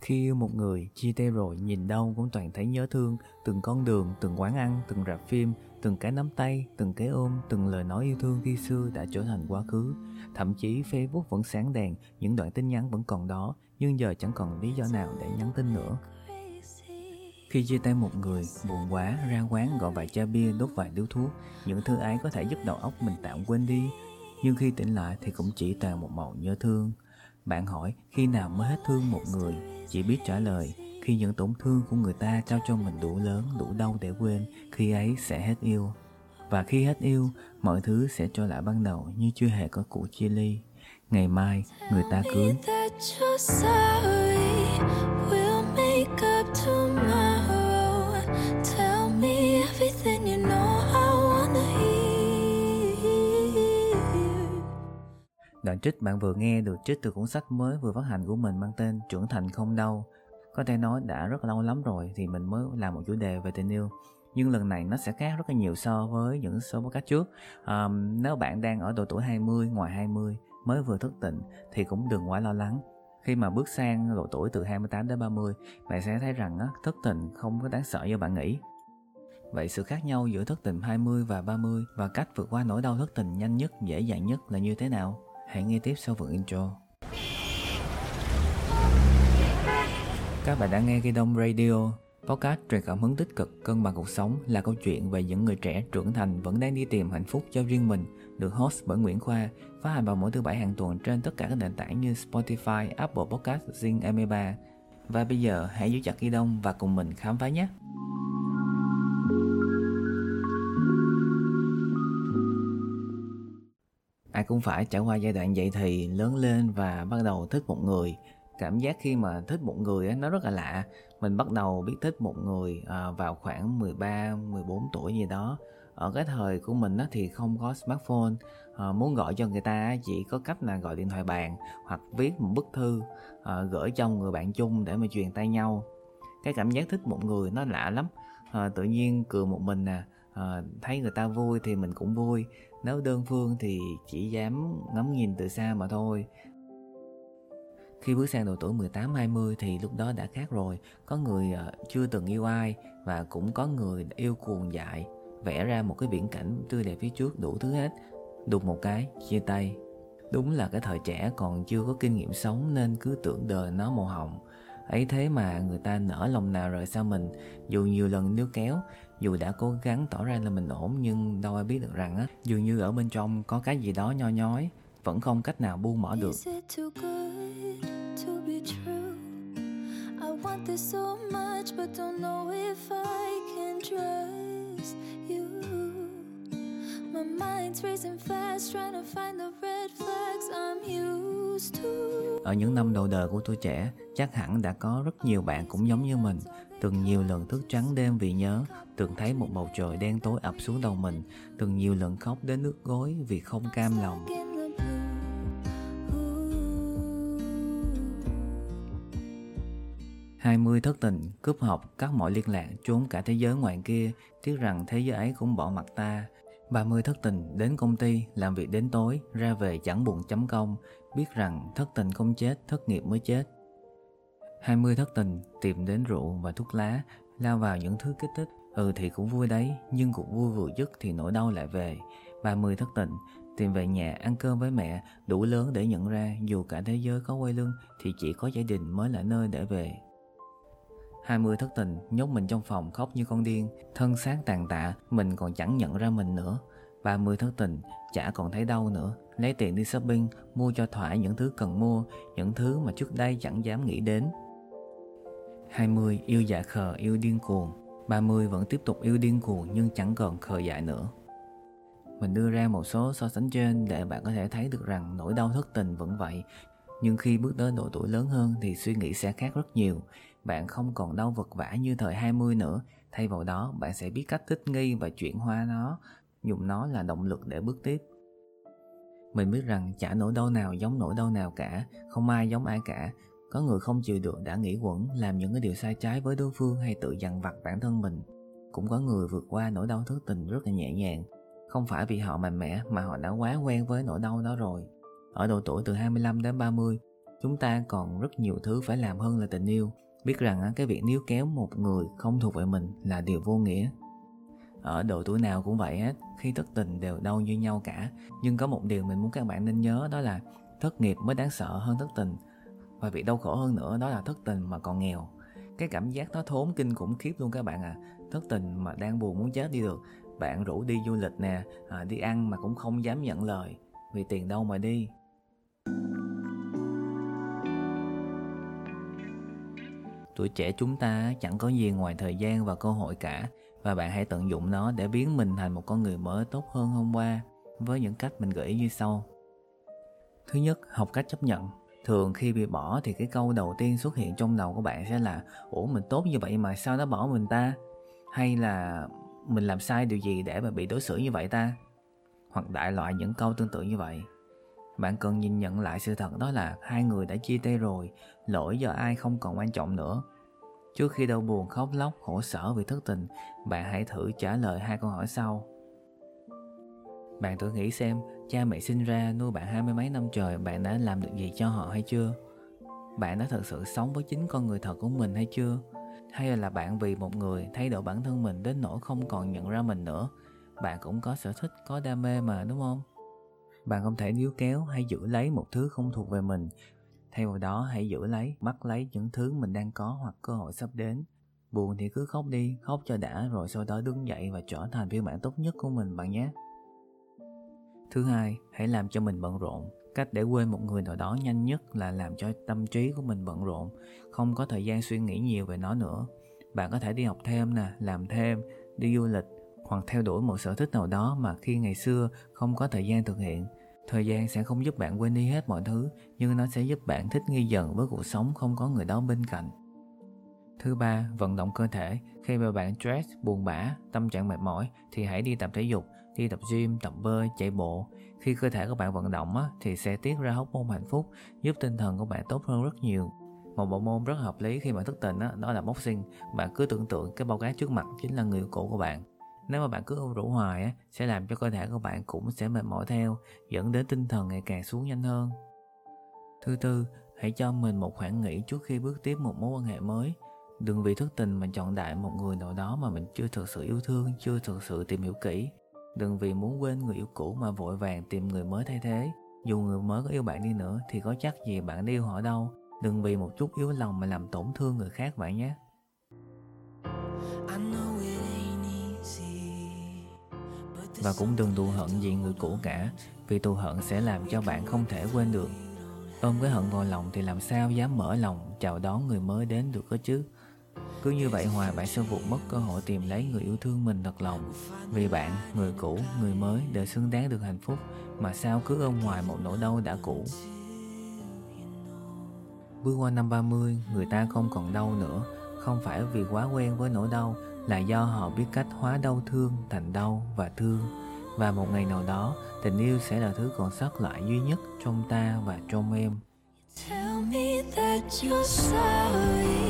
Khi yêu một người, chia tay rồi nhìn đâu cũng toàn thấy nhớ thương. Từng con đường, từng quán ăn, từng rạp phim Từng cái nắm tay, từng cái ôm, từng lời nói yêu thương khi xưa đã trở thành quá khứ. Thậm chí Facebook vẫn sáng đèn, những đoạn tin nhắn vẫn còn đó Nhưng giờ chẳng còn lý do nào để nhắn tin nữa. Khi chia tay một người, buồn quá, ra quán gọi vài chai bia, đốt vài điếu thuốc, những thứ ấy có thể giúp đầu óc mình tạm quên đi, nhưng khi tỉnh lại thì cũng chỉ toàn một màu nhớ thương. Bạn hỏi khi nào mới hết thương một người, chỉ biết trả lời khi những tổn thương của người ta trao cho mình đủ lớn, đủ đau để quên, khi ấy sẽ hết yêu. Và khi hết yêu, mọi thứ sẽ trở lại ban đầu như chưa hề có cuộc chia ly. Ngày mai, người ta cưới. Đoạn trích bạn vừa nghe được trích từ cuốn sách mới vừa phát hành của mình mang tên Trưởng thành không đau. Có thể nói đã rất lâu lắm rồi thì mình mới làm một chủ đề về tình yêu. Nhưng lần này nó sẽ khác rất là nhiều so với những số podcast trước. À, nếu bạn đang ở độ tuổi 20, ngoài 20, mới vừa thức tỉnh thì cũng đừng quá lo lắng. Khi mà bước sang độ tuổi từ 28 đến 30, bạn sẽ thấy rằng á, thức tỉnh không có đáng sợ như bạn nghĩ. Vậy sự khác nhau giữa thức tỉnh 20 và 30 và cách vượt qua nỗi đau thức tình nhanh nhất, dễ dàng nhất là như thế nào? Hãy nghe tiếp sau phần intro. Các bạn đã nghe Ghi Đông Radio, podcast truyền cảm hứng tích cực cân bằng cuộc sống là câu chuyện về những người trẻ trưởng thành vẫn đang đi tìm hạnh phúc cho riêng mình, được host bởi Nguyễn Khoa, phát hành vào mỗi thứ bảy hàng tuần trên tất cả các nền tảng như Spotify, Apple Podcast, Zing MP3. Và bây giờ hãy giữ chặt Ghi Đông và cùng mình khám phá nhé! Ai cũng phải trải qua giai đoạn dậy thì lớn lên và bắt đầu thích một người. Cảm giác khi mà thích một người á, nó rất là lạ. Mình bắt đầu biết thích một người à, vào khoảng 13 14 tuổi gì đó. Ở cái thời của mình á, thì không có smartphone. À, muốn gọi cho người ta chỉ có cách là gọi điện thoại bàn hoặc viết một bức thư à, gửi cho người bạn chung để mà truyền tay nhau. Cái cảm giác thích một người nó lạ lắm. À, tự nhiên cười một mình nè à, thấy người ta vui thì mình cũng vui nếu đơn phương thì chỉ dám ngắm nhìn từ xa mà thôi khi bước sang độ tuổi 18 20 thì lúc đó đã khác rồi, có người ờ, chưa từng yêu ai và cũng có người yêu cuồng dại, vẽ ra một cái viễn cảnh tươi đẹp phía trước đủ thứ hết. Đụng một cái, chia tay. Đúng là cái thời trẻ còn chưa có kinh nghiệm sống nên cứ tưởng đời nó màu hồng. Ấy thế mà người ta nở lòng nào rời xa mình, dù nhiều lần níu kéo, dù đã cố gắng tỏ ra là mình ổn nhưng đâu ai biết được rằng á dường như ở bên trong có cái gì đó nho nhói vẫn không cách nào buông bỏ được. My mind's racing fast trying to find the red flags I'm used to. Ở những năm đầu đời của tôi trẻ, chắc hẳn đã có rất nhiều bạn cũng giống như mình, từng nhiều lần thức trắng đêm vì nhớ, từng thấy một bầu trời đen tối ập xuống đầu mình, từng nhiều lần khóc đến nước gối vì không cam lòng. hai mươi thất tình, cướp học, cắt mọi liên lạc, trốn cả thế giới ngoài kia, tiếc rằng thế giới ấy cũng bỏ mặt ta. 30 thất tình đến công ty, làm việc đến tối, ra về chẳng buồn chấm công, biết rằng thất tình không chết, thất nghiệp mới chết. 20 thất tình, tìm đến rượu và thuốc lá, lao vào những thứ kích thích. Ừ thì cũng vui đấy, nhưng cuộc vui vừa dứt thì nỗi đau lại về. 30 thất tình, tìm về nhà ăn cơm với mẹ, đủ lớn để nhận ra dù cả thế giới có quay lưng thì chỉ có gia đình mới là nơi để về. 20 thất tình, nhốt mình trong phòng khóc như con điên, thân xác tàn tạ, mình còn chẳng nhận ra mình nữa. 30 thất tình, chả còn thấy đau nữa, lấy tiền đi shopping, mua cho thoải những thứ cần mua, những thứ mà trước đây chẳng dám nghĩ đến. 20 yêu dạ khờ, yêu điên cuồng. 30 vẫn tiếp tục yêu điên cuồng nhưng chẳng còn khờ dại nữa. Mình đưa ra một số so sánh trên để bạn có thể thấy được rằng nỗi đau thất tình vẫn vậy. Nhưng khi bước tới độ tuổi lớn hơn thì suy nghĩ sẽ khác rất nhiều. Bạn không còn đau vật vã như thời 20 nữa. Thay vào đó, bạn sẽ biết cách thích nghi và chuyển hóa nó, dùng nó là động lực để bước tiếp. Mình biết rằng chả nỗi đau nào giống nỗi đau nào cả, không ai giống ai cả, có người không chịu được đã nghĩ quẩn làm những cái điều sai trái với đối phương hay tự dằn vặt bản thân mình. Cũng có người vượt qua nỗi đau thức tình rất là nhẹ nhàng. Không phải vì họ mạnh mẽ mà họ đã quá quen với nỗi đau đó rồi. Ở độ tuổi từ 25 đến 30, chúng ta còn rất nhiều thứ phải làm hơn là tình yêu biết rằng cái việc níu kéo một người không thuộc về mình là điều vô nghĩa ở độ tuổi nào cũng vậy hết khi thất tình đều đau như nhau cả nhưng có một điều mình muốn các bạn nên nhớ đó là thất nghiệp mới đáng sợ hơn thất tình và việc đau khổ hơn nữa đó là thất tình mà còn nghèo. Cái cảm giác nó thốn kinh khủng khiếp luôn các bạn à. Thất tình mà đang buồn muốn chết đi được. Bạn rủ đi du lịch nè à, đi ăn mà cũng không dám nhận lời. Vì tiền đâu mà đi. Tuổi trẻ chúng ta chẳng có gì ngoài thời gian và cơ hội cả. Và bạn hãy tận dụng nó để biến mình thành một con người mới tốt hơn hôm qua với những cách mình gợi ý như sau. Thứ nhất học cách chấp nhận thường khi bị bỏ thì cái câu đầu tiên xuất hiện trong đầu của bạn sẽ là, ủa, mình tốt như vậy mà sao nó bỏ mình ta? Hay là, mình làm sai điều gì để mà bị đối xử như vậy ta? Hoặc đại loại những câu tương tự như vậy. Bạn cần nhìn nhận lại sự thật đó là hai người đã chia tay rồi, lỗi do ai không còn quan trọng nữa. Trước khi đau buồn, khóc, lóc, khổ sở vì thất tình, bạn hãy thử trả lời hai câu hỏi sau. Bạn thử nghĩ xem cha mẹ sinh ra nuôi bạn hai mươi mấy năm trời, bạn đã làm được gì cho họ hay chưa? Bạn đã thực sự sống với chính con người thật của mình hay chưa? Hay là bạn vì một người thay đổi bản thân mình đến nỗi không còn nhận ra mình nữa? Bạn cũng có sở thích, có đam mê mà, đúng không? Bạn không thể níu kéo hay giữ lấy một thứ không thuộc về mình. Thay vào đó, hãy giữ lấy, bắt lấy những thứ mình đang có hoặc cơ hội sắp đến. Buồn thì cứ khóc đi, khóc cho đã, rồi sau đó đứng dậy và trở thành phiên bản tốt nhất của mình, bạn nhé thứ hai, hãy làm cho mình bận rộn. Cách để quên một người nào đó nhanh nhất là làm cho tâm trí của mình bận rộn, không có thời gian suy nghĩ nhiều về nó nữa. Bạn có thể đi học thêm nè, làm thêm, đi du lịch, hoặc theo đuổi một sở thích nào đó mà khi ngày xưa không có thời gian thực hiện. Thời gian sẽ không giúp bạn quên đi hết mọi thứ, nhưng nó sẽ giúp bạn thích nghi dần với cuộc sống không có người đó bên cạnh. Thứ ba, vận động cơ thể. Khi mà bạn stress, buồn bã, tâm trạng mệt mỏi thì hãy đi tập thể dục đi tập gym tập bơi chạy bộ. Khi cơ thể của bạn vận động á, thì sẽ tiết ra hormone hạnh phúc giúp tinh thần của bạn tốt hơn rất nhiều. Một bộ môn rất hợp lý khi bạn thức tỉnh đó, đó là boxing. Bạn cứ tưởng tượng cái bao cát trước mặt chính là người cũ của bạn. Nếu mà bạn cứ ôm rủ hoài á, sẽ làm cho cơ thể của bạn cũng sẽ mệt mỏi theo dẫn đến tinh thần ngày càng xuống nhanh hơn. Thứ tư hãy cho mình một khoảng nghỉ trước khi bước tiếp một mối quan hệ mới. Đừng vì thức tình mà chọn đại một người nào đó mà mình chưa thực sự yêu thương chưa thực sự tìm hiểu kỹ đừng vì muốn quên người yêu cũ mà vội vàng tìm người mới thay thế. Dù người mới có yêu bạn đi nữa thì có chắc gì bạn đã yêu họ đâu. Đừng vì một chút yếu lòng mà làm tổn thương người khác bạn nhé. Và cũng đừng thù hận gì người cũ cả vì thù hận sẽ làm cho bạn không thể quên được. Ôm cái hận vào lòng thì làm sao dám mở lòng chào đón người mới đến được cơ chứ cứ như vậy hoài, bạn sẽ vụt mất cơ hội tìm lấy người yêu thương mình thật lòng. Vì bạn, người cũ, người mới đều xứng đáng được hạnh phúc, mà sao cứ ôm hoài một nỗi đau đã cũ? Bước qua năm 30 người ta không còn đau nữa. Không phải vì quá quen với nỗi đau, là do họ biết cách hóa đau thương thành đau và thương. Và một ngày nào đó, tình yêu sẽ là thứ còn sót lại duy nhất trong ta và trong em. Tell me that you're sorry.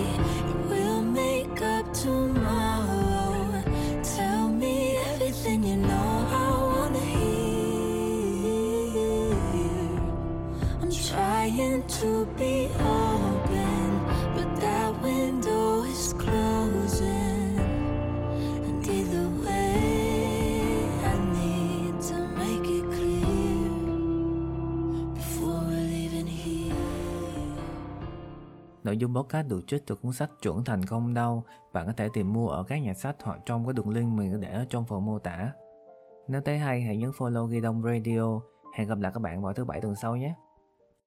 To be open, But that window is closing Nội dung podcast được trích từ cuốn sách Chuẩn Thành Không Đâu. Bạn có thể tìm mua ở các nhà sách hoặc trong cái đường link mình để ở trong phần mô tả. Nếu thấy hay, hãy nhấn follow Ghi Đông Radio. Hẹn gặp lại các bạn vào thứ bảy tuần sau nhé.